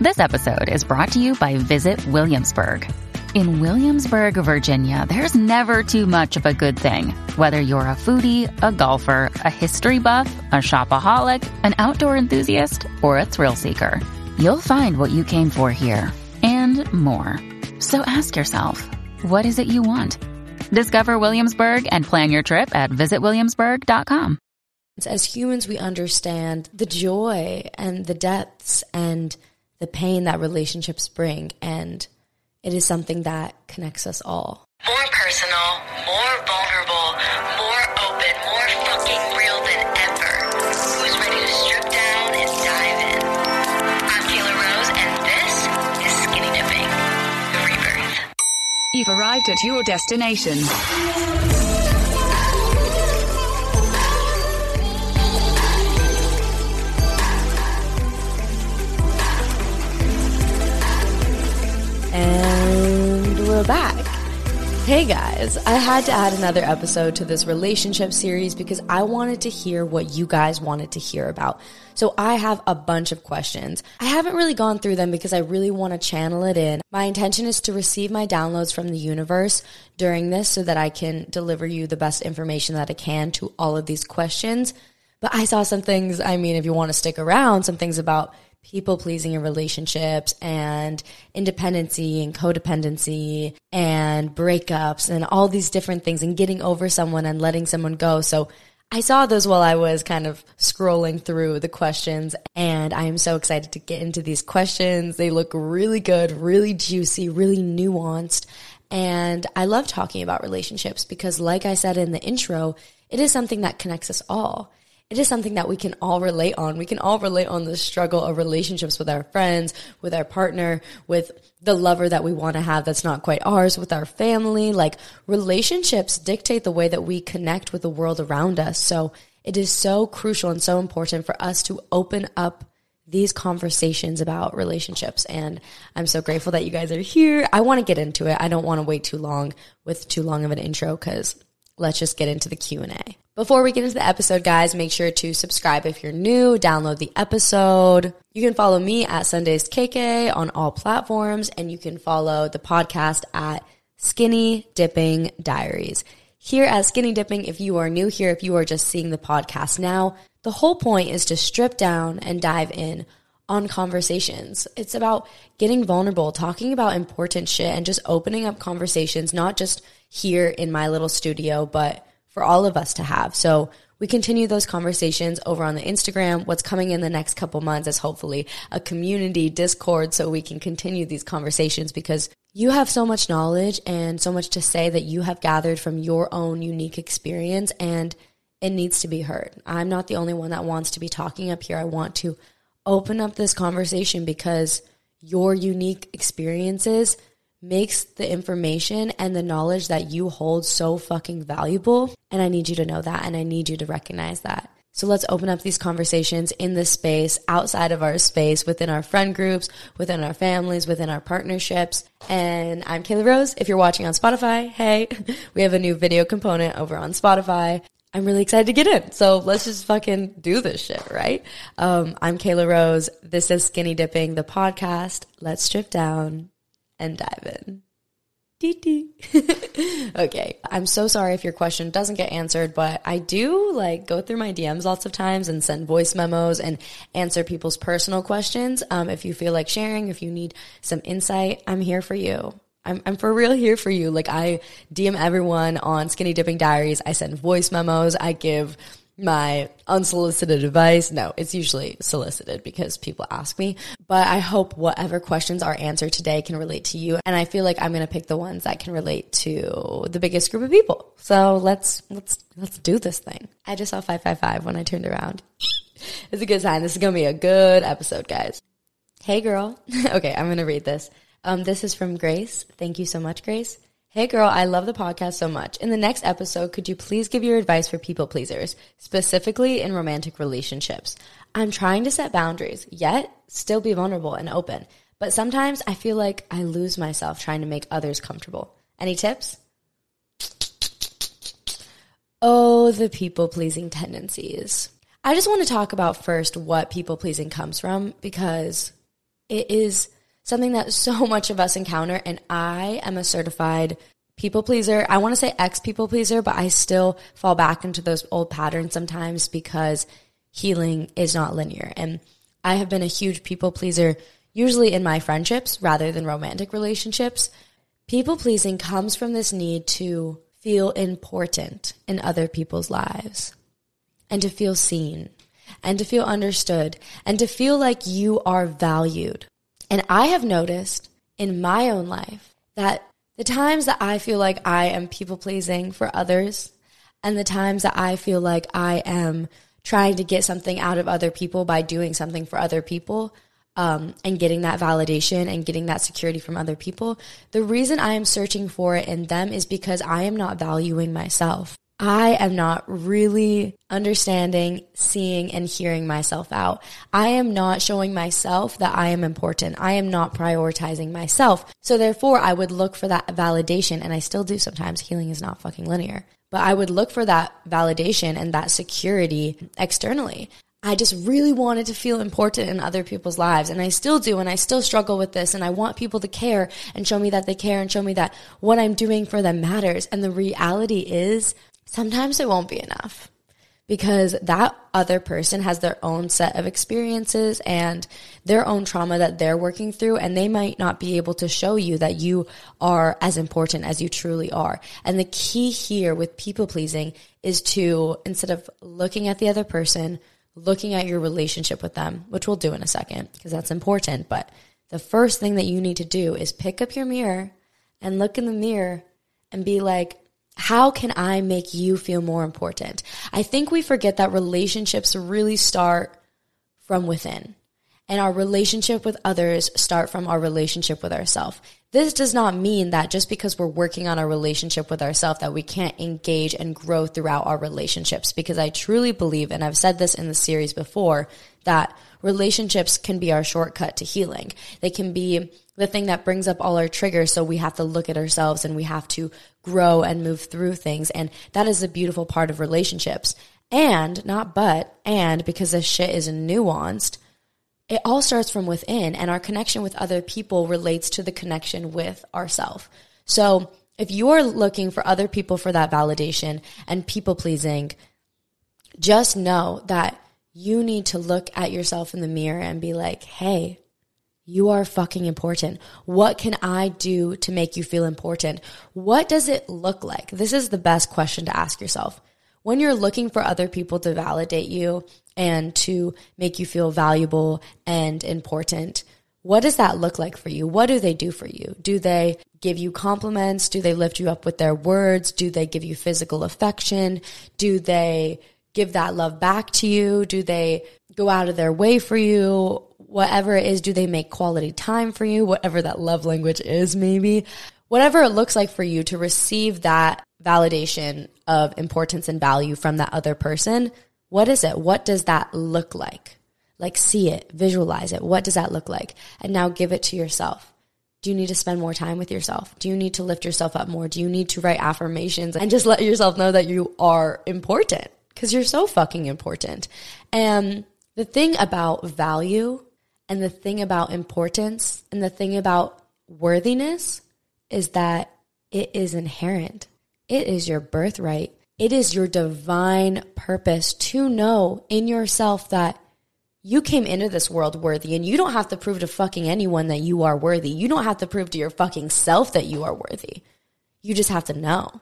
This episode is brought to you by Visit Williamsburg. In Williamsburg, Virginia, there's never too much of a good thing. Whether you're a foodie, a golfer, a history buff, a shopaholic, an outdoor enthusiast, or a thrill seeker, you'll find what you came for here and more. So ask yourself, what is it you want? Discover Williamsburg and plan your trip at visitwilliamsburg.com. As humans, we understand the joy and the depths and the pain that relationships bring. And it is something that connects us all. More personal, more vulnerable, more open, more fucking real than ever. Who's ready to strip down and dive in? I'm Kayla Rose, and this is Skinny Dipping, the rebirth. You've arrived at your destination. We're back. Hey guys, I had to add another episode to this relationship series because I wanted to hear what you guys wanted to hear about. So I have a bunch of questions. I haven't really gone through them because I really want to channel it in. My intention is to receive my downloads from the universe during this so that I can deliver you the best information that I can to all of these questions. But I saw some things, I mean, if you want to stick around, some things about people pleasing in relationships and independency and codependency and breakups and all these different things and getting over someone and letting someone go. So I saw those while I was kind of scrolling through the questions and I am so excited to get into these questions. They look really good, really juicy, really nuanced. And I love talking about relationships because like I said in the intro, it is something that connects us all it is something that we can all relate on. We can all relate on the struggle of relationships with our friends, with our partner, with the lover that we want to have that's not quite ours, with our family. Like relationships dictate the way that we connect with the world around us. So it is so crucial and so important for us to open up these conversations about relationships. And I'm so grateful that you guys are here. I want to get into it. I don't want to wait too long with too long of an intro because let's just get into the Q&A. Before we get into the episode, guys, make sure to subscribe if you're new, download the episode. You can follow me at Sundays KK on all platforms, and you can follow the podcast at Skinny Dipping Diaries. Here at Skinny Dipping, if you are new here, if you are just seeing the podcast now, the whole point is to strip down and dive in on conversations. It's about getting vulnerable, talking about important shit, and just opening up conversations, not just here in my little studio, but for all of us to have. So we continue those conversations over on the Instagram. What's coming in the next couple months is hopefully a community Discord so we can continue these conversations because you have so much knowledge and so much to say that you have gathered from your own unique experience and it needs to be heard. I'm not the only one that wants to be talking up here. I want to open up this conversation because your unique experiences makes the information and the knowledge that you hold so fucking valuable. And I need you to know that and I need you to recognize that. So let's open up these conversations in this space, outside of our space, within our friend groups, within our families, within our partnerships. And I'm Kayla Rose. If you're watching on Spotify, hey, we have a new video component over on Spotify. I'm really excited to get in. So let's just fucking do this shit, right? Um, I'm Kayla Rose. This is Skinny Dipping, the podcast. Let's strip down and dive in. Okay. I'm so sorry if your question doesn't get answered, but I do like go through my DMs lots of times and send voice memos and answer people's personal questions. Um, if you feel like sharing, if you need some insight, I'm here for you. I'm, I'm for real here for you. Like I DM everyone on Skinny Dipping Diaries. I send voice memos. I give my unsolicited advice. No, it's usually solicited because people ask me. But I hope whatever questions are answered today can relate to you. And I feel like I'm going to pick the ones that can relate to the biggest group of people. So let's, let's, let's do this thing. I just saw 555 when I turned around. it's a good sign. This is going to be a good episode, guys. Hey girl. okay, I'm going to read this. Um, this is from Grace. Thank you so much, Grace. Hey girl, I love the podcast so much. In the next episode, could you please give your advice for people pleasers, specifically in romantic relationships? I'm trying to set boundaries, yet still be vulnerable and open. But sometimes I feel like I lose myself trying to make others comfortable. Any tips? Oh, the people pleasing tendencies. I just want to talk about first what people pleasing comes from because it is something that so much of us encounter. And I am a certified people pleaser. I want to say ex people pleaser, but I still fall back into those old patterns sometimes because healing is not linear. And I have been a huge people pleaser, usually in my friendships rather than romantic relationships. People pleasing comes from this need to feel important in other people's lives and to feel seen and to feel understood and to feel like you are valued. And I have noticed in my own life that the times that I feel like I am people pleasing for others and the times that I feel like I am trying to get something out of other people by doing something for other people um, and getting that validation and getting that security from other people, the reason I am searching for it in them is because I am not valuing myself. I am not really understanding, seeing, and hearing myself out. I am not showing myself that I am important. I am not prioritizing myself. So therefore, I would look for that validation, and I still do sometimes. Healing is not fucking linear. But I would look for that validation and that security externally. I just really wanted to feel important in other people's lives. And I still do. And I still struggle with this. And I want people to care and show me that they care and show me that what I'm doing for them matters. And the reality is sometimes it won't be enough because that other person has their own set of experiences and their own trauma that they're working through and they might not be able to show you that you are as important as you truly are. And the key here with people pleasing is to instead of looking at the other person, looking at your relationship with them, which we'll do in a second because that's important, but the first thing that you need to do is pick up your mirror and look in the mirror and be like, how can I make you feel more important? I think we forget that relationships really start from within and our relationship with others start from our relationship with ourselves. This does not mean that just because we're working on our relationship with ourselves that we can't engage and grow throughout our relationships because I truly believe and I've said this in the series before that relationships can be our shortcut to healing. They can be the thing that brings up all our triggers. So we have to look at ourselves and we have to grow and move through things. And that is a beautiful part of relationships. And not but, and because this shit is nuanced, it all starts from within and our connection with other people relates to the connection with ourself. So if you're looking for other people for that validation and people pleasing, just know that you need to look at yourself in the mirror and be like, hey, you are fucking important. What can I do to make you feel important? What does it look like? This is the best question to ask yourself. When you're looking for other people to validate you and to make you feel valuable and important, what does that look like for you? What do they do for you? Do they give you compliments? Do they lift you up with their words? Do they give you physical affection? Do they give that love back to you? Do they go out of their way for you? Whatever it is, do they make quality time for you? Whatever that love language is, maybe. Whatever it looks like for you to receive that validation of importance and value from that other person, what is it? What does that look like? Like, see it, visualize it. What does that look like? And now give it to yourself. Do you need to spend more time with yourself? Do you need to lift yourself up more? Do you need to write affirmations and just let yourself know that you are important? because you're so fucking important. And the thing about value and the thing about importance and the thing about worthiness is that it is inherent. It is your birthright. It is your divine purpose to know in yourself that you came into this world worthy and you don't have to prove to fucking anyone that you are worthy. You don't have to prove to your fucking self that you are worthy. You just have to know.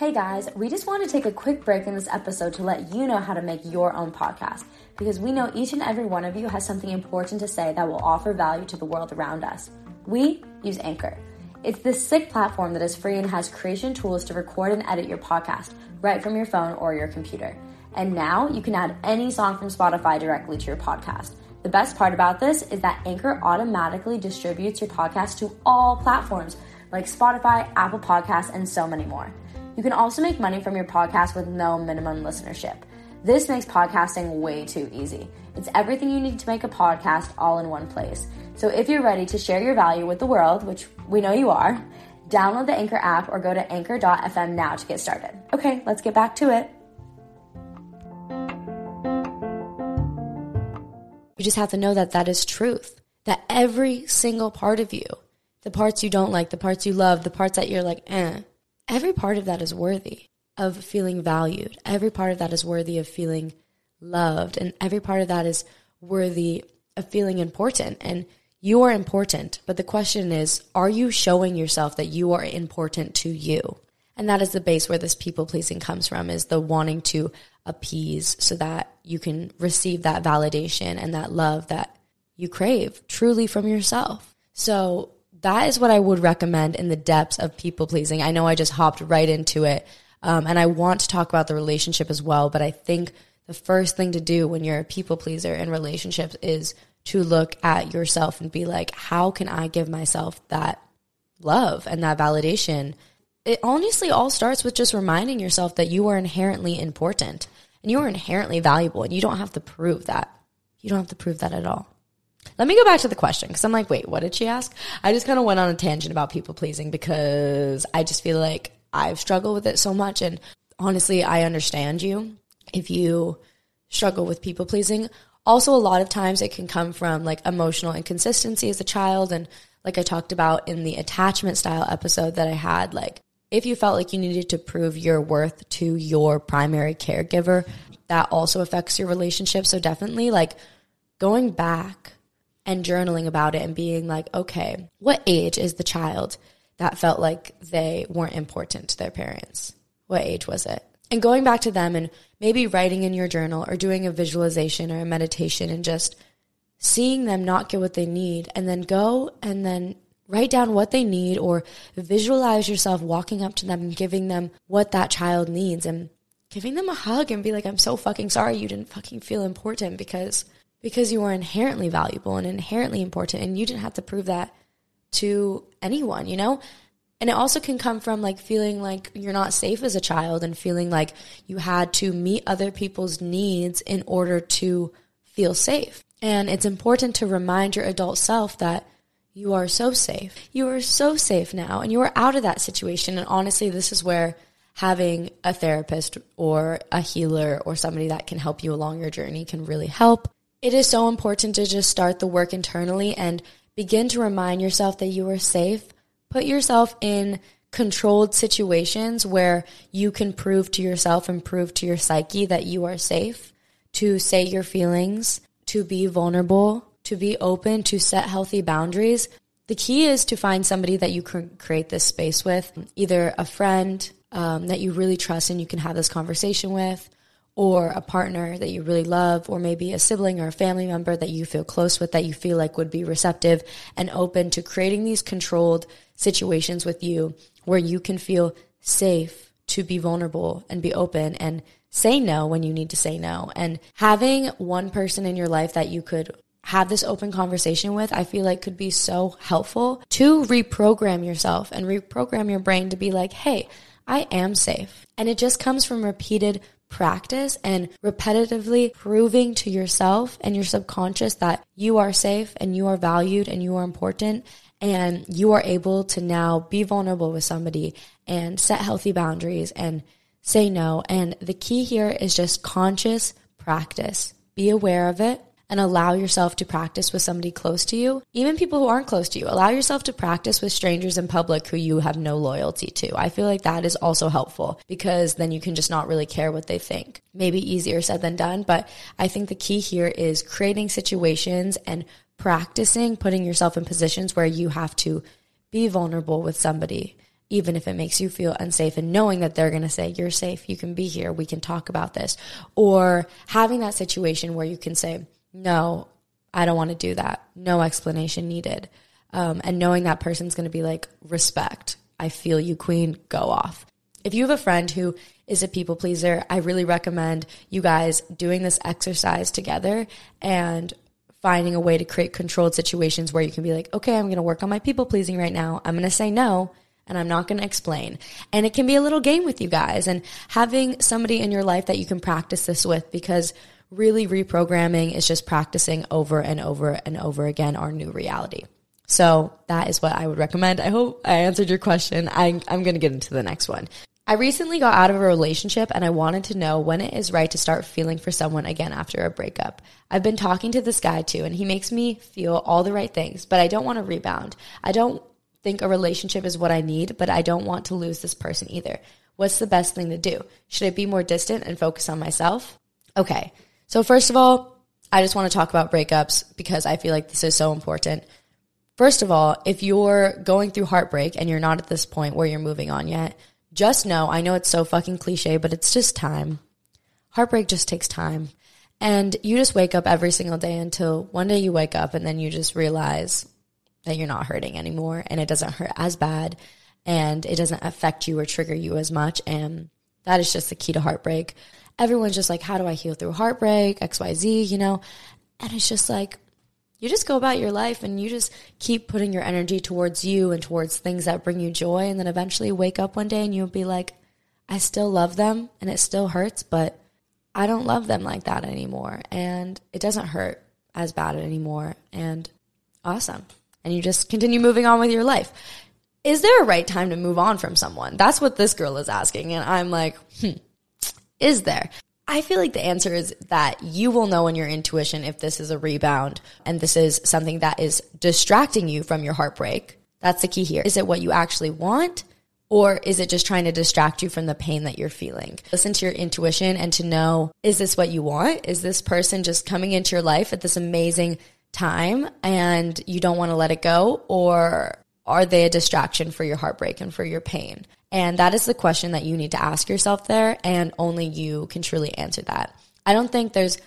Hey guys, we just want to take a quick break in this episode to let you know how to make your own podcast because we know each and every one of you has something important to say that will offer value to the world around us. We use Anchor. It's this sick platform that is free and has creation tools to record and edit your podcast right from your phone or your computer. And now you can add any song from Spotify directly to your podcast. The best part about this is that Anchor automatically distributes your podcast to all platforms like Spotify, Apple Podcasts, and so many more. You can also make money from your podcast with no minimum listenership. This makes podcasting way too easy. It's everything you need to make a podcast all in one place. So if you're ready to share your value with the world, which we know you are, download the Anchor app or go to anchor.fm now to get started. Okay, let's get back to it. You just have to know that that is truth. That every single part of you, the parts you don't like, the parts you love, the parts that you're like, eh, every part of that is worthy of feeling valued. Every part of that is worthy of feeling loved. And every part of that is worthy of feeling important. And you are important. But the question is, are you showing yourself that you are important to you? And that is the base where this people pleasing comes from is the wanting to appease so that you can receive that validation and that love that you crave truly from yourself. So that is what I would recommend in the depths of people pleasing. I know I just hopped right into it. Um, and I want to talk about the relationship as well, but I think the first thing to do when you're a people pleaser in relationships is to look at yourself and be like, how can I give myself that love and that validation? It honestly all starts with just reminding yourself that you are inherently important and you are inherently valuable and you don't have to prove that. You don't have to prove that at all. Let me go back to the question because I'm like, wait, what did she ask? I just kind of went on a tangent about people pleasing because I just feel like I've struggled with it so much. And honestly, I understand you if you struggle with people pleasing. Also, a lot of times it can come from like emotional inconsistency as a child. And like I talked about in the attachment style episode that I had, like if you felt like you needed to prove your worth to your primary caregiver, that also affects your relationship. So definitely like going back and journaling about it and being like, okay, what age is the child that felt like they weren't important to their parents? What age was it? And going back to them and maybe writing in your journal or doing a visualization or a meditation and just seeing them not get what they need and then go and then write down what they need or visualize yourself walking up to them and giving them what that child needs and giving them a hug and be like, I'm so fucking sorry you didn't fucking feel important because because you are inherently valuable and inherently important and you didn't have to prove that to anyone, you know? And it also can come from like feeling like you're not safe as a child and feeling like you had to meet other people's needs in order to feel safe. And it's important to remind your adult self that you are so safe. You are so safe now and you are out of that situation. And honestly, this is where having a therapist or a healer or somebody that can help you along your journey can really help. It is so important to just start the work internally and begin to remind yourself that you are safe. Put yourself in controlled situations where you can prove to yourself and prove to your psyche that you are safe to say your feelings, to be vulnerable, to be open, to set healthy boundaries. The key is to find somebody that you can create this space with, either a friend um, that you really trust and you can have this conversation with, or a partner that you really love, or maybe a sibling or a family member that you feel close with that you feel like would be receptive and open to creating these controlled situations with you where you can feel safe to be vulnerable and be open and say no when you need to say no. And having one person in your life that you could have this open conversation with, I feel like could be so helpful to reprogram yourself and reprogram your brain to be like, hey, I am safe. And it just comes from repeated practice and repetitively proving to yourself and your subconscious that you are safe and you are valued and you are important and you are able to now be vulnerable with somebody and set healthy boundaries and say no. And the key here is just conscious practice. Be aware of it and allow yourself to practice with somebody close to you, even people who aren't close to you. Allow yourself to practice with strangers in public who you have no loyalty to. I feel like that is also helpful because then you can just not really care what they think. Maybe easier said than done, but I think the key here is creating situations and practicing putting yourself in positions where you have to be vulnerable with somebody even if it makes you feel unsafe and knowing that they're going to say, you're safe, you can be here, we can talk about this. Or having that situation where you can say, no, I don't want to do that. No explanation needed. Um, and knowing that person's going to be like, respect. I feel you, queen, go off. If you have a friend who is a people pleaser, I really recommend you guys doing this exercise together and finding a way to create controlled situations where you can be like, okay, I'm going to work on my people pleasing right now. I'm going to say no and I'm not going to explain. And it can be a little game with you guys and having somebody in your life that you can practice this with because really reprogramming is just practicing over and over and over again our new reality. So that is what I would recommend. I hope I answered your question. I, I'm going to get into the next one. I recently got out of a relationship and I wanted to know when it is right to start feeling for someone again after a breakup. I've been talking to this guy too, and he makes me feel all the right things, but I don't want to rebound. I don't think a relationship is what I need, but I don't want to lose this person either. What's the best thing to do? Should I be more distant and focus on myself? Okay. So, first of all, I just want to talk about breakups because I feel like this is so important. First of all, if you're going through heartbreak and you're not at this point where you're moving on yet, just know I know it's so fucking cliche, but it's just time. Heartbreak just takes time. And you just wake up every single day until one day you wake up and then you just realize, that you're not hurting anymore and it doesn't hurt as bad and it doesn't affect you or trigger you as much. And that is just the key to heartbreak. Everyone's just like, how do I heal through heartbreak? XYZ, you know? And it's just like, you just go about your life and you just keep putting your energy towards you and towards things that bring you joy. And then eventually wake up one day and you'll be like, I still love them and it still hurts, but I don't love them like that anymore. And it doesn't hurt as bad anymore. And awesome and you just continue moving on with your life. Is there a right time to move on from someone? That's what this girl is asking. And I'm like, hmm, is there? I feel like the answer is that you will know in your intuition if this is a rebound and this is something that is distracting you from your heartbreak. That's the key here. Is it what you actually want? Or is it just trying to distract you from the pain that you're feeling? Listen to your intuition and to know, is this what you want? Is this person just coming into your life at this amazing time and you don't want to let it go? Or are they a distraction for your heartbreak and for your pain? And that is the question that you need to ask yourself there. And only you can truly answer that. I don't think there's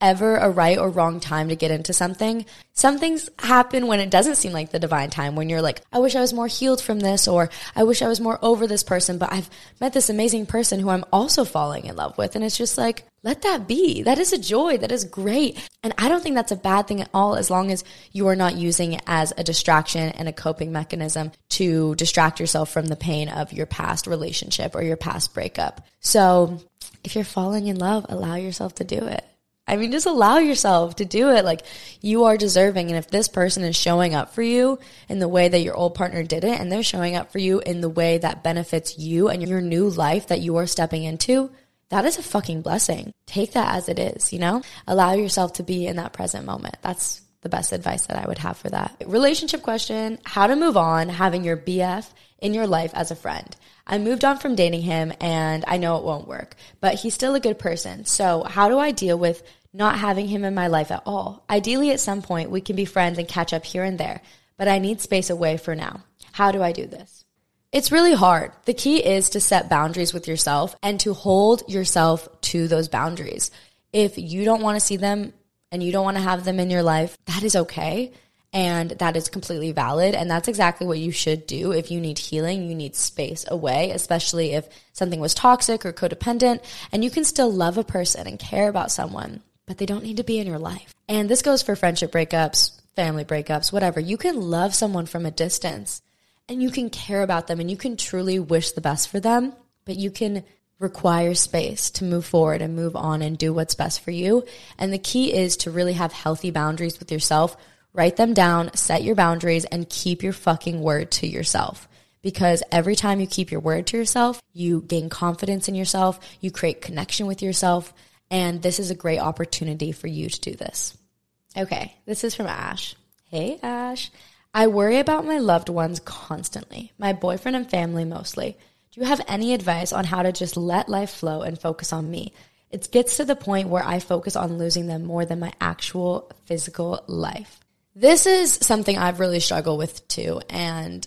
ever a right or wrong time to get into something. Some things happen when it doesn't seem like the divine time, when you're like, I wish I was more healed from this, or I wish I was more over this person, but I've met this amazing person who I'm also falling in love with. And it's just like, let that be. That is a joy. That is great. And I don't think that's a bad thing at all as long as you are not using it as a distraction and a coping mechanism to distract yourself from the pain of your past relationship or your past breakup. So if you're falling in love, allow yourself to do it. I mean, just allow yourself to do it. Like you are deserving. And if this person is showing up for you in the way that your old partner didn't, and they're showing up for you in the way that benefits you and your new life that you are stepping into, that is a fucking blessing. Take that as it is, you know? Allow yourself to be in that present moment. That's the best advice that I would have for that. Relationship question how to move on having your BF in your life as a friend. I moved on from dating him and I know it won't work, but he's still a good person. So, how do I deal with not having him in my life at all. Ideally, at some point, we can be friends and catch up here and there, but I need space away for now. How do I do this? It's really hard. The key is to set boundaries with yourself and to hold yourself to those boundaries. If you don't want to see them and you don't want to have them in your life, that is okay. And that is completely valid. And that's exactly what you should do. If you need healing, you need space away, especially if something was toxic or codependent. And you can still love a person and care about someone but they don't need to be in your life. And this goes for friendship breakups, family breakups, whatever. You can love someone from a distance and you can care about them and you can truly wish the best for them, but you can require space to move forward and move on and do what's best for you. And the key is to really have healthy boundaries with yourself. Write them down, set your boundaries, and keep your fucking word to yourself because every time you keep your word to yourself, you gain confidence in yourself, you create connection with yourself, and this is a great opportunity for you to do this. Okay, this is from Ash. Hey, Ash. I worry about my loved ones constantly, my boyfriend and family mostly. Do you have any advice on how to just let life flow and focus on me? It gets to the point where I focus on losing them more than my actual physical life. This is something I've really struggled with too, and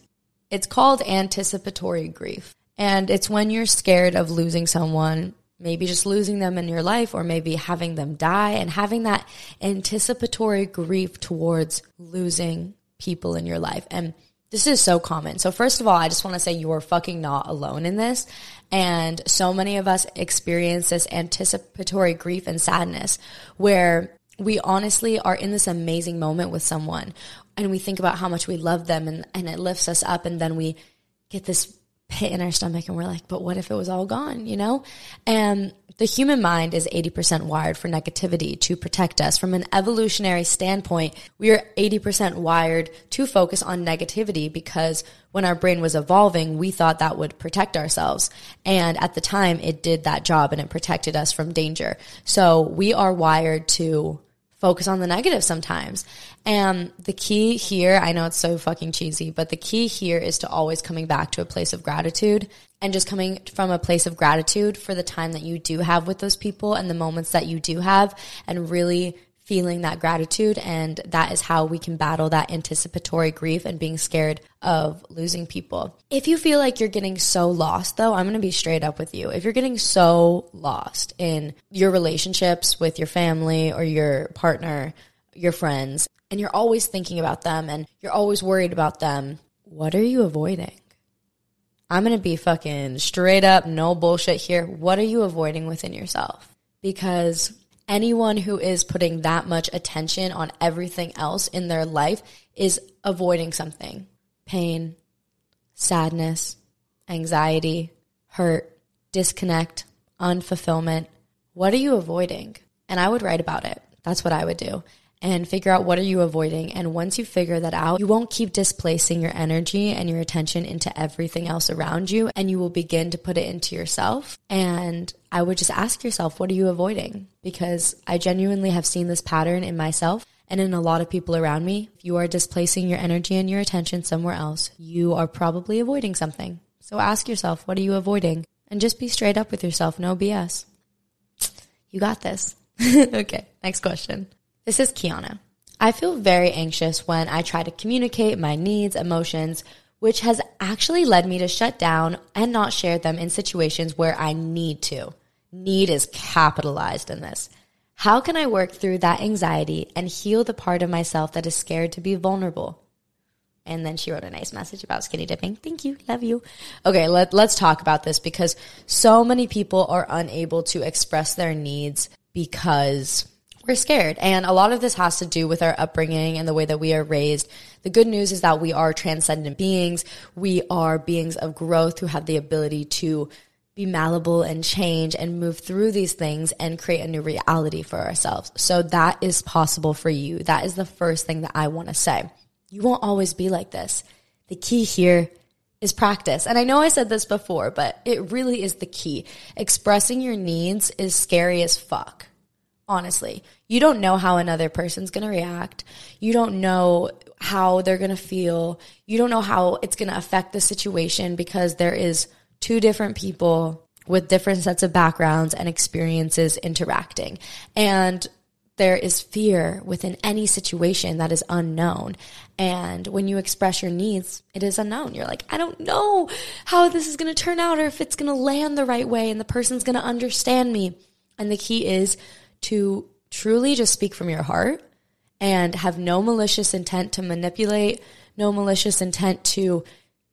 it's called anticipatory grief. And it's when you're scared of losing someone, maybe just losing them in your life, or maybe having them die, and having that anticipatory grief towards losing people in your life. And this is so common. So, first of all, I just want to say you are fucking not alone in this. And so many of us experience this anticipatory grief and sadness where we honestly are in this amazing moment with someone and we think about how much we love them and, and it lifts us up. And then we get this pit in our stomach and we're like, but what if it was all gone, you know? And the human mind is 80% wired for negativity to protect us. From an evolutionary standpoint, we are 80% wired to focus on negativity because when our brain was evolving, we thought that would protect ourselves. And at the time, it did that job and it protected us from danger. So we are wired to focus on the negative sometimes. And the key here, I know it's so fucking cheesy, but the key here is to always coming back to a place of gratitude and just coming from a place of gratitude for the time that you do have with those people and the moments that you do have and really feeling that gratitude. And that is how we can battle that anticipatory grief and being scared of losing people. If you feel like you're getting so lost, though, I'm going to be straight up with you. If you're getting so lost in your relationships with your family or your partner, your friends, and you're always thinking about them and you're always worried about them, what are you avoiding? I'm going to be fucking straight up, no bullshit here. What are you avoiding within yourself? Because anyone who is putting that much attention on everything else in their life is avoiding something pain, sadness, anxiety, hurt, disconnect, unfulfillment. What are you avoiding? And I would write about it. That's what I would do and figure out what are you avoiding. And once you figure that out, you won't keep displacing your energy and your attention into everything else around you and you will begin to put it into yourself. And I would just ask yourself, what are you avoiding? Because I genuinely have seen this pattern in myself and in a lot of people around me. If you are displacing your energy and your attention somewhere else, you are probably avoiding something. So ask yourself, what are you avoiding? And just be straight up with yourself. No BS. You got this. okay, next question. This is Kiana. I feel very anxious when I try to communicate my needs, emotions, which has actually led me to shut down and not share them in situations where I need to. Need is capitalized in this. How can I work through that anxiety and heal the part of myself that is scared to be vulnerable? And then she wrote a nice message about skinny dipping. Thank you. Love you. Okay, let, let's talk about this because so many people are unable to express their needs because we're scared. And a lot of this has to do with our upbringing and the way that we are raised. The good news is that we are transcendent beings. We are beings of growth who have the ability to be malleable and change and move through these things and create a new reality for ourselves. So that is possible for you. That is the first thing that I want to say. You won't always be like this. The key here is practice. And I know I said this before, but it really is the key. Expressing your needs is scary as fuck honestly. You don't know how another person's going to react. You don't know how they're going to feel. You don't know how it's going to affect the situation because there is two different people with different sets of backgrounds and experiences interacting. And there is fear within any situation that is unknown. And when you express your needs, it is unknown. You're like, I don't know how this is going to turn out or if it's going to land the right way and the person's going to understand me. And the key is to truly just speak from your heart and have no malicious intent to manipulate, no malicious intent to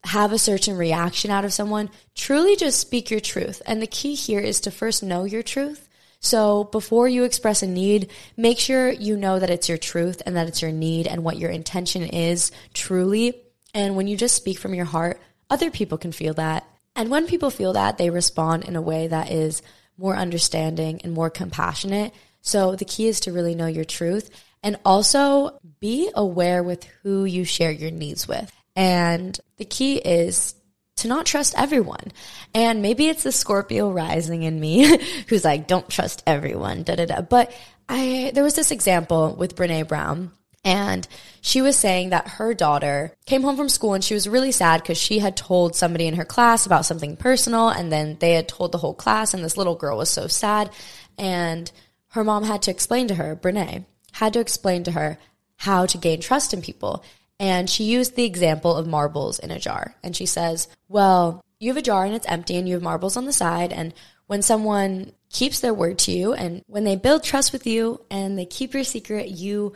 have a certain reaction out of someone. Truly just speak your truth. And the key here is to first know your truth. So before you express a need, make sure you know that it's your truth and that it's your need and what your intention is truly. And when you just speak from your heart, other people can feel that. And when people feel that, they respond in a way that is more understanding and more compassionate. So the key is to really know your truth and also be aware with who you share your needs with. And the key is to not trust everyone. And maybe it's the Scorpio rising in me who's like, don't trust everyone, da da da. But I, there was this example with Brene Brown and she was saying that her daughter came home from school and she was really sad because she had told somebody in her class about something personal and then they had told the whole class and this little girl was so sad. And her mom had to explain to her, Brene, had to explain to her how to gain trust in people. And she used the example of marbles in a jar. And she says, Well, you have a jar and it's empty and you have marbles on the side. And when someone keeps their word to you and when they build trust with you and they keep your secret, you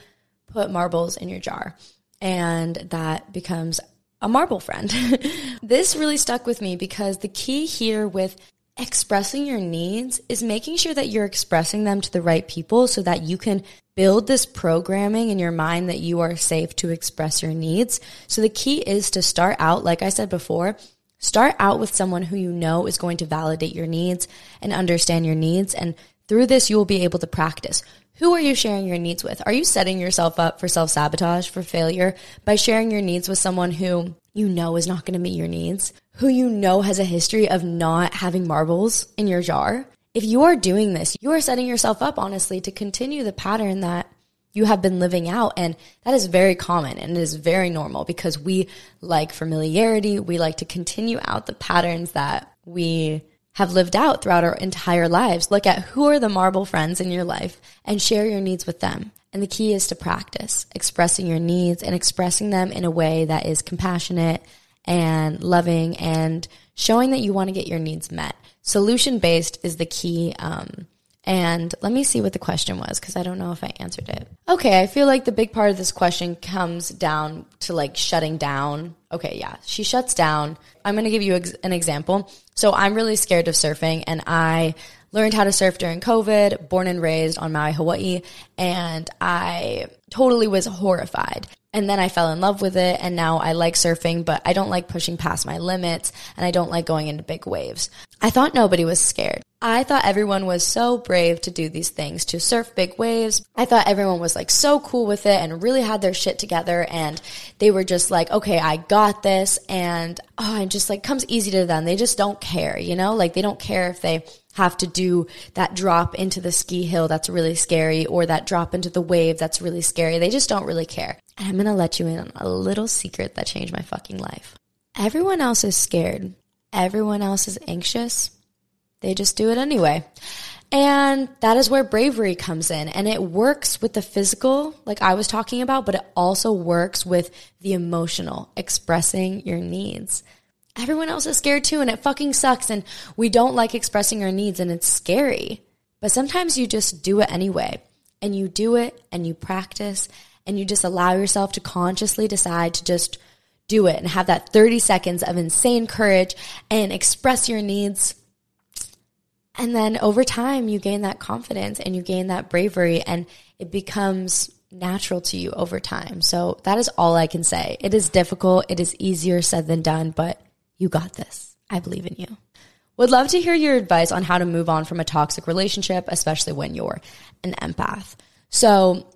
put marbles in your jar. And that becomes a marble friend. this really stuck with me because the key here with expressing your needs is making sure that you're expressing them to the right people so that you can build this programming in your mind that you are safe to express your needs. So the key is to start out, like I said before, start out with someone who you know is going to validate your needs and understand your needs. And through this, you will be able to practice. Who are you sharing your needs with? Are you setting yourself up for self sabotage, for failure by sharing your needs with someone who you know is not going to meet your needs? Who you know has a history of not having marbles in your jar? If you are doing this, you are setting yourself up, honestly, to continue the pattern that you have been living out. And that is very common and it is very normal because we like familiarity. We like to continue out the patterns that we have lived out throughout our entire lives. Look at who are the marble friends in your life and share your needs with them. And the key is to practice expressing your needs and expressing them in a way that is compassionate and loving and showing that you want to get your needs met. Solution based is the key. Um, and let me see what the question was because I don't know if I answered it. Okay, I feel like the big part of this question comes down to like shutting down. Okay, yeah, she shuts down. I'm going to give you ex- an example. So I'm really scared of surfing and I learned how to surf during COVID, born and raised on Maui, Hawaii, and I totally was horrified. And then I fell in love with it and now I like surfing, but I don't like pushing past my limits and I don't like going into big waves. I thought nobody was scared. I thought everyone was so brave to do these things, to surf big waves. I thought everyone was like so cool with it and really had their shit together and they were just like, okay, I got this. And oh, it just like comes easy to them. They just don't care, you know, like they don't care if they have to do that drop into the ski hill that's really scary or that drop into the wave that's really scary. They just don't really care. And I'm going to let you in on a little secret that changed my fucking life. Everyone else is scared. Everyone else is anxious. They just do it anyway. And that is where bravery comes in. And it works with the physical, like I was talking about, but it also works with the emotional, expressing your needs everyone else is scared too and it fucking sucks and we don't like expressing our needs and it's scary. But sometimes you just do it anyway and you do it and you practice and you just allow yourself to consciously decide to just do it and have that 30 seconds of insane courage and express your needs. And then over time, you gain that confidence and you gain that bravery and it becomes natural to you over time. So that is all I can say. It is difficult. It is easier said than done, but you got this. I believe in you. Would love to hear your advice on how to move on from a toxic relationship, especially when you're an empath. So,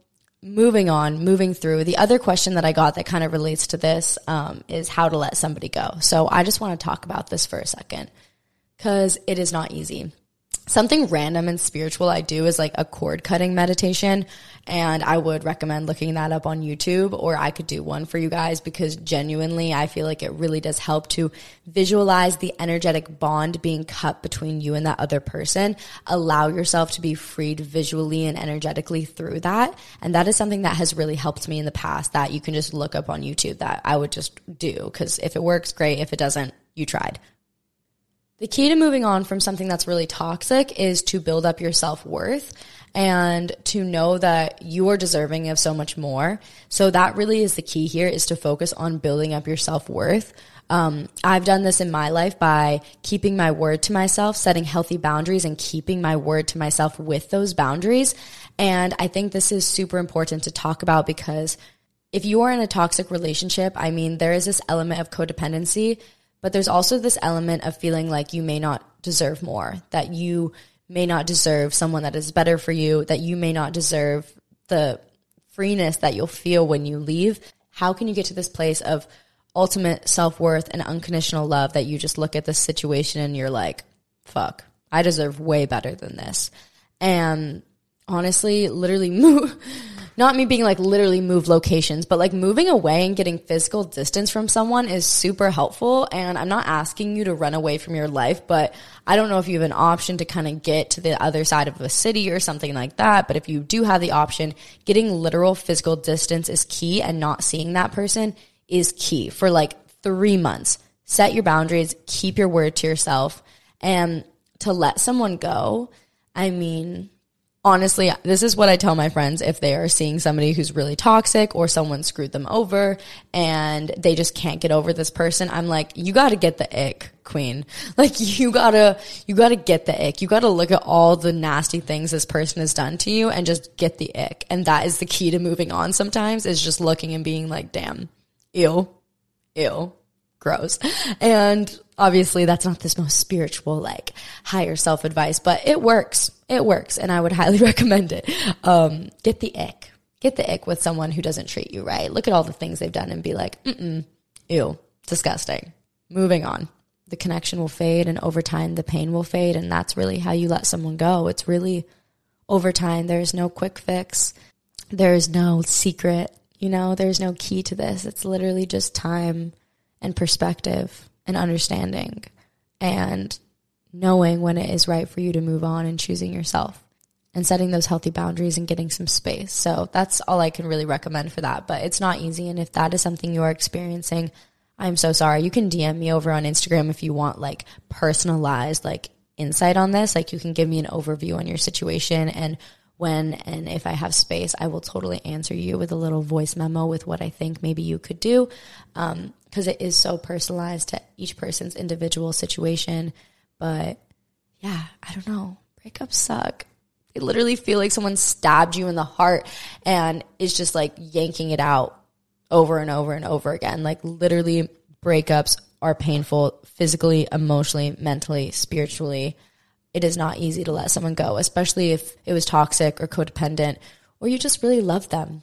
moving on, moving through, the other question that I got that kind of relates to this um, is how to let somebody go. So, I just want to talk about this for a second because it is not easy something random and spiritual I do is like a cord cutting meditation. And I would recommend looking that up on YouTube, or I could do one for you guys because genuinely I feel like it really does help to visualize the energetic bond being cut between you and that other person. Allow yourself to be freed visually and energetically through that. And that is something that has really helped me in the past that you can just look up on YouTube that I would just do. Because if it works, great. If it doesn't, you tried. The key to moving on from something that's really toxic is to build up your self worth and to know that you are deserving of so much more. So that really is the key here is to focus on building up your self worth. Um, I've done this in my life by keeping my word to myself, setting healthy boundaries and keeping my word to myself with those boundaries. And I think this is super important to talk about because if you are in a toxic relationship, I mean, there is this element of codependency but there's also this element of feeling like you may not deserve more, that you may not deserve someone that is better for you, that you may not deserve the freeness that you'll feel when you leave. How can you get to this place of, ultimate self worth and unconditional love that you just look at the situation and you're like, fuck, I deserve way better than this. And honestly, literally not me being like literally move locations, but like moving away and getting physical distance from someone is super helpful. And I'm not asking you to run away from your life, but I don't know if you have an option to kind of get to the other side of a city or something like that. But if you do have the option, getting literal physical distance is key and not seeing that person is key for like three months. Set your boundaries, keep your word to yourself and to let someone go. I mean, honestly, this is what I tell my friends if they are seeing somebody who's really toxic or someone screwed them over and they just can't get over this person. I'm like, you got to get the ick, queen. Like you got to you got to get the ick. You got to look at all the nasty things this person has done to you and just get the ick. And that is the key to moving on sometimes is just looking and being like, "Damn. Ew. Ew." Gross. And obviously that's not this most spiritual, like higher self advice, but it works. It works. And I would highly recommend it. Um, get the ick. Get the ick with someone who doesn't treat you right. Look at all the things they've done and be like, mm ew, disgusting. Moving on. The connection will fade and over time the pain will fade. And that's really how you let someone go. It's really over time. There's no quick fix. There's no secret. You know, there's no key to this. It's literally just time and perspective and understanding and knowing when it is right for you to move on and choosing yourself and setting those healthy boundaries and getting some space. So that's all I can really recommend for that. But it's not easy. And if that is something you are experiencing, I'm so sorry. You can DM me over on Instagram if you want like personalized like insight on this. Like you can give me an overview on your situation and when and if I have space, I will totally answer you with a little voice memo with what I think maybe you could do. Um, because it is so personalized to each person's individual situation. But yeah, I don't know. Breakups suck. They literally feel like someone stabbed you in the heart and is just like yanking it out over and over and over again. Like literally, breakups are painful physically, emotionally, mentally, spiritually. It is not easy to let someone go, especially if it was toxic or codependent or you just really love them.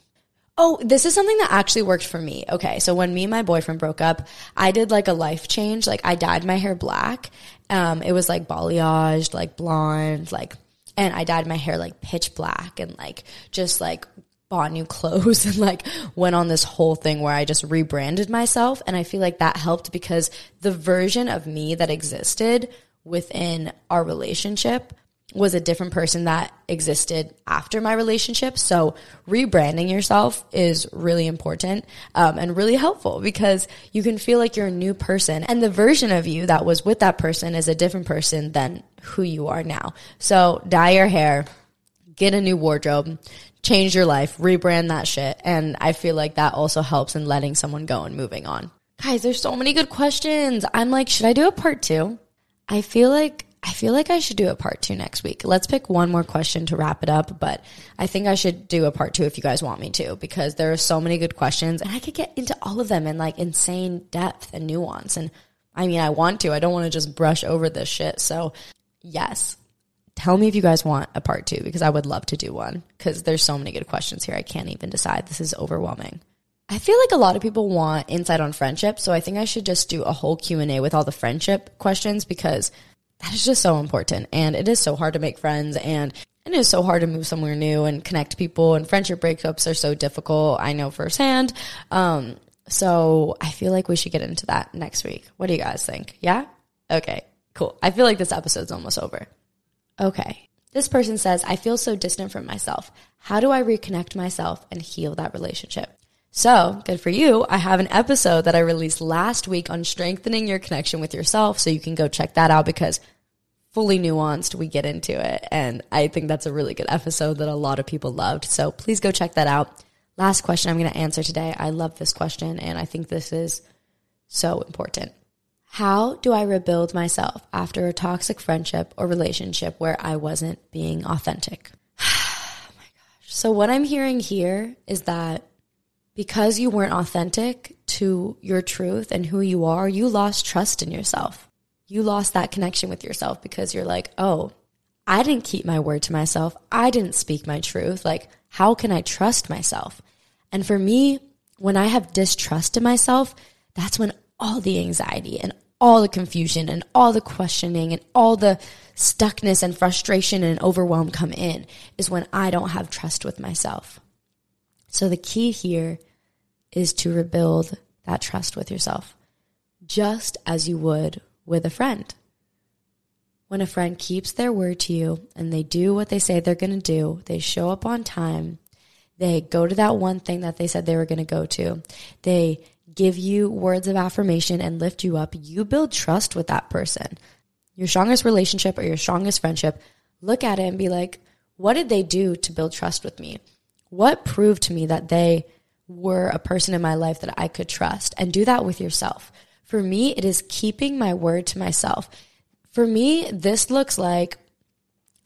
Oh, this is something that actually worked for me. Okay. So when me and my boyfriend broke up, I did like a life change. Like I dyed my hair black. Um, it was like balayaged, like blonde, like, and I dyed my hair like pitch black and like just like bought new clothes and like went on this whole thing where I just rebranded myself. And I feel like that helped because the version of me that existed within our relationship was a different person that existed after my relationship. So rebranding yourself is really important um, and really helpful because you can feel like you're a new person and the version of you that was with that person is a different person than who you are now. So dye your hair, get a new wardrobe, change your life, rebrand that shit. And I feel like that also helps in letting someone go and moving on. Guys, there's so many good questions. I'm like, should I do a part two? I feel like I feel like I should do a part two next week. Let's pick one more question to wrap it up, but I think I should do a part two if you guys want me to, because there are so many good questions and I could get into all of them in like insane depth and nuance. And I mean, I want to, I don't want to just brush over this shit. So yes, tell me if you guys want a part two, because I would love to do one, because there's so many good questions here. I can't even decide. This is overwhelming. I feel like a lot of people want insight on friendship, so I think I should just do a whole Q&A with all the friendship questions because that is just so important. And it is so hard to make friends and it is so hard to move somewhere new and connect people and friendship breakups are so difficult. I know firsthand. Um, so I feel like we should get into that next week. What do you guys think? Yeah? Okay, cool. I feel like this episode's almost over. Okay. This person says, I feel so distant from myself. How do I reconnect myself and heal that relationship? So, good for you. I have an episode that I released last week on strengthening your connection with yourself. So you can go check that out because fully nuanced, we get into it. And I think that's a really good episode that a lot of people loved. So please go check that out. Last question I'm going to answer today. I love this question and I think this is so important. How do I rebuild myself after a toxic friendship or relationship where I wasn't being authentic? oh my gosh. So, what I'm hearing here is that because you weren't authentic to your truth and who you are, you lost trust in yourself. You lost that connection with yourself because you're like, oh, I didn't keep my word to myself. I didn't speak my truth. Like, how can I trust myself? And for me, when I have distrust in myself, that's when all the anxiety and all the confusion and all the questioning and all the stuckness and frustration and overwhelm come in is when I don't have trust with myself. So the key here is to rebuild that trust with yourself, just as you would with a friend. When a friend keeps their word to you and they do what they say they're going to do, they show up on time, they go to that one thing that they said they were going to go to, they give you words of affirmation and lift you up, you build trust with that person. Your strongest relationship or your strongest friendship, look at it and be like, what did they do to build trust with me? What proved to me that they were a person in my life that I could trust? And do that with yourself. For me, it is keeping my word to myself. For me, this looks like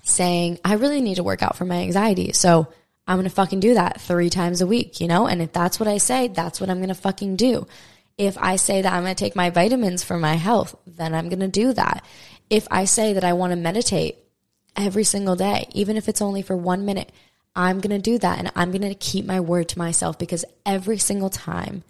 saying, I really need to work out for my anxiety. So I'm going to fucking do that three times a week, you know? And if that's what I say, that's what I'm going to fucking do. If I say that I'm going to take my vitamins for my health, then I'm going to do that. If I say that I want to meditate every single day, even if it's only for one minute, I'm going to do that. And I'm going to keep my word to myself because every single time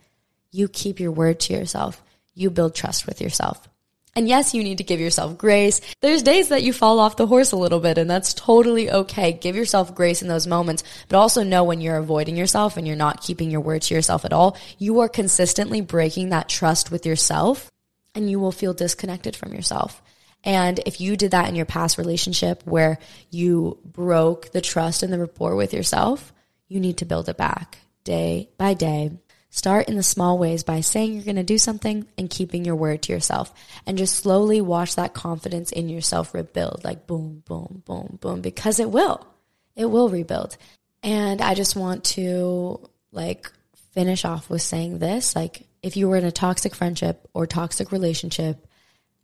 you keep your word to yourself, you build trust with yourself. And yes, you need to give yourself grace. There's days that you fall off the horse a little bit, and that's totally okay. Give yourself grace in those moments, but also know when you're avoiding yourself and you're not keeping your word to yourself at all, you are consistently breaking that trust with yourself, and you will feel disconnected from yourself. And if you did that in your past relationship where you broke the trust and the rapport with yourself, you need to build it back day by day, Start in the small ways by saying you're going to do something and keeping your word to yourself. And just slowly watch that confidence in yourself rebuild like boom, boom, boom, boom, because it will. It will rebuild. And I just want to like finish off with saying this like, if you were in a toxic friendship or toxic relationship,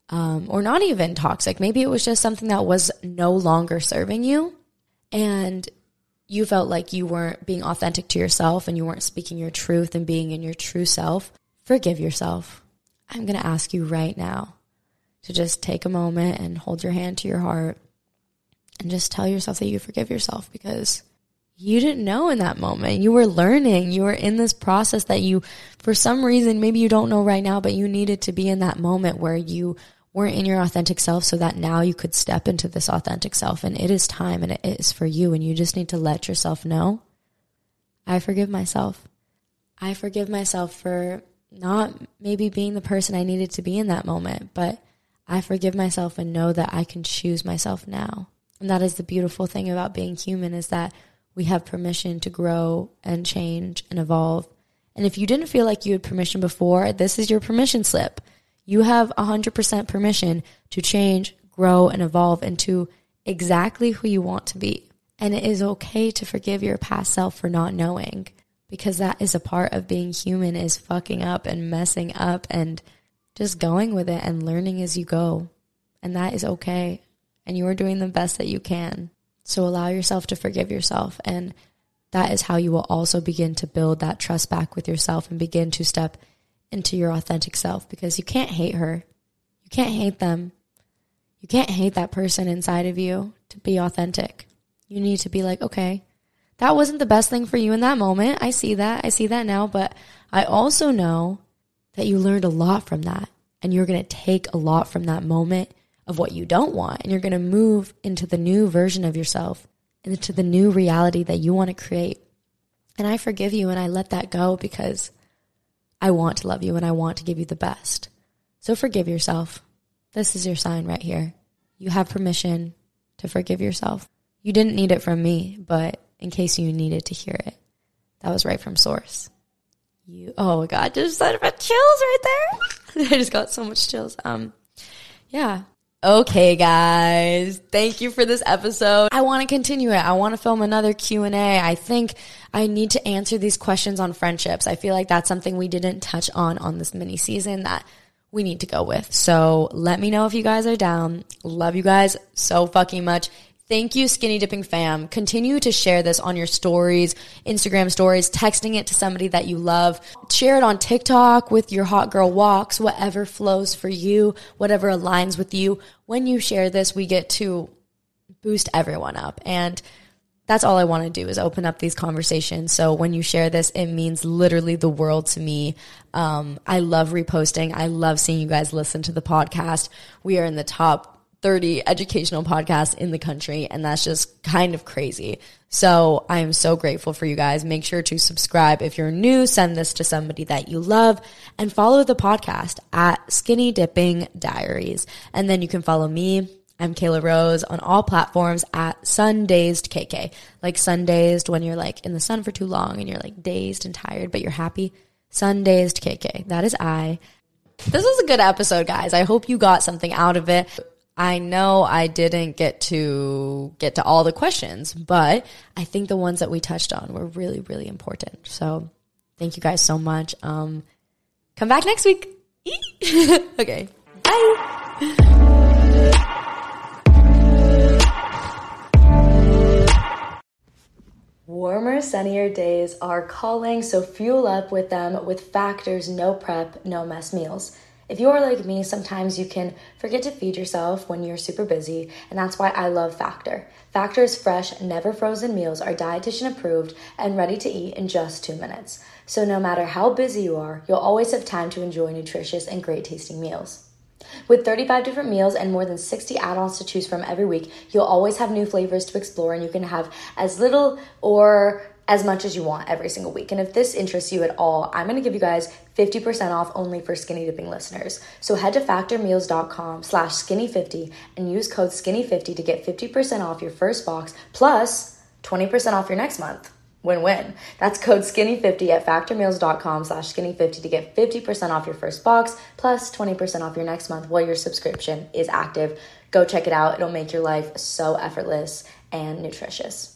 um, or not even toxic, maybe it was just something that was no longer serving you. And you felt like you weren't being authentic to yourself and you weren't speaking your truth and being in your true self, forgive yourself. I'm going to ask you right now to just take a moment and hold your hand to your heart and just tell yourself that you forgive yourself because you didn't know in that moment. You were learning. You were in this process that you, for some reason, maybe you don't know right now, but you needed to be in that moment where you weren't in your authentic self so that now you could step into this authentic self and it is time and it is for you and you just need to let yourself know I forgive myself. I forgive myself for not maybe being the person I needed to be in that moment, but I forgive myself and know that I can choose myself now. And that is the beautiful thing about being human is that we have permission to grow and change and evolve. And if you didn't feel like you had permission before, this is your permission slip. You have 100% permission to change, grow, and evolve into exactly who you want to be. And it is okay to forgive your past self for not knowing because that is a part of being human is fucking up and messing up and just going with it and learning as you go. And that is okay. And you are doing the best that you can. So allow yourself to forgive yourself. And that is how you will also begin to build that trust back with yourself and begin to step into your authentic self because you can't hate her. You can't hate them. You can't hate that person inside of you to be authentic. You need to be like, okay, that wasn't the best thing for you in that moment. I see that. I see that now. But I also know that you learned a lot from that. And you're going to take a lot from that moment of what you don't want. And you're going to move into the new version of yourself, into the new reality that you want to create. And I forgive you and I let that go because I want to love you and I want to give you the best. So forgive yourself. This is your sign right here. You have permission to forgive yourself. You didn't need it from me, but in case you needed to hear it, that was right from source. You, oh God, just had about chills right there. I just got so much chills. Um, yeah, Okay, guys. Thank you for this episode. I want to continue it. I want to film another Q&A. I think I need to answer these questions on friendships. I feel like that's something we didn't touch on on this mini season that we need to go with. So let me know if you guys are down. Love you guys so fucking much. Thank you, Skinny Dipping fam. Continue to share this on your stories, Instagram stories, texting it to somebody that you love. Share it on TikTok with your hot girl walks, whatever flows for you, whatever aligns with you. When you share this, we get to boost everyone up. And that's all I want to do is open up these conversations. So when you share this, it means literally the world to me. Um, I love reposting. I love seeing you guys listen to the podcast. We are in the top 30 educational podcasts in the country, and that's just kind of crazy. So I am so grateful for you guys. Make sure to subscribe. If you're new, send this to somebody that you love and follow the podcast at Skinny Dipping Diaries. And then you can follow me. I'm Kayla Rose on all platforms at Sundazed KK. Like Sundazed when you're like in the sun for too long and you're like dazed and tired, but you're happy. Sundazed KK. That is I. This was a good episode, guys. I hope you got something out of it. I know I didn't get to get to all the questions, but I think the ones that we touched on were really, really important. So thank you guys so much. Um, come back next week. okay. Bye. Warmer, sunnier days are calling, so fuel up with them with Factor's no prep, no mess meals. If you are like me, sometimes you can forget to feed yourself when you're super busy, and that's why I love Factor. Factor's fresh, never frozen meals are dietitian approved and ready to eat in just two minutes. So no matter how busy you are, you'll always have time to enjoy nutritious and great tasting meals. With 35 different meals and more than 60 add ons to choose from every week, you'll always have new flavors to explore, and you can have as little or as much as you want every single week. And if this interests you at all, I'm to give you guys 50% off only for skinny dipping listeners. So head to factormeals.com slash skinny50 and use code skinny50 to get 50% off your first box plus 20% off your next month. Win-win. That's code skinny50 at factormeals.com slash skinny50 to get 50% off your first box plus 20% off your next month while your subscription is active. Go check it out. It'll make your life so effortless and nutritious.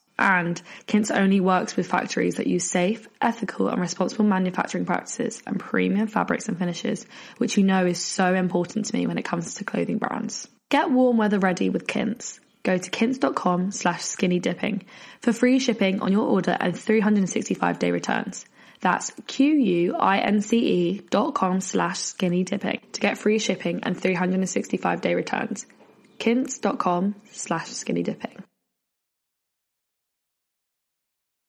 And Quince only works with factories that use safe, ethical and responsible manufacturing practices and premium fabrics and finishes, which you know is so important to me when it comes to clothing brands. Get warm weather ready with Quince. Go to quince.com slash skinny dipping for free shipping on your order and 365 day returns. That's Q-U-I-N-C-E dot com slash skinny dipping to get free shipping and 365 day returns. Quince.com slash skinny dipping.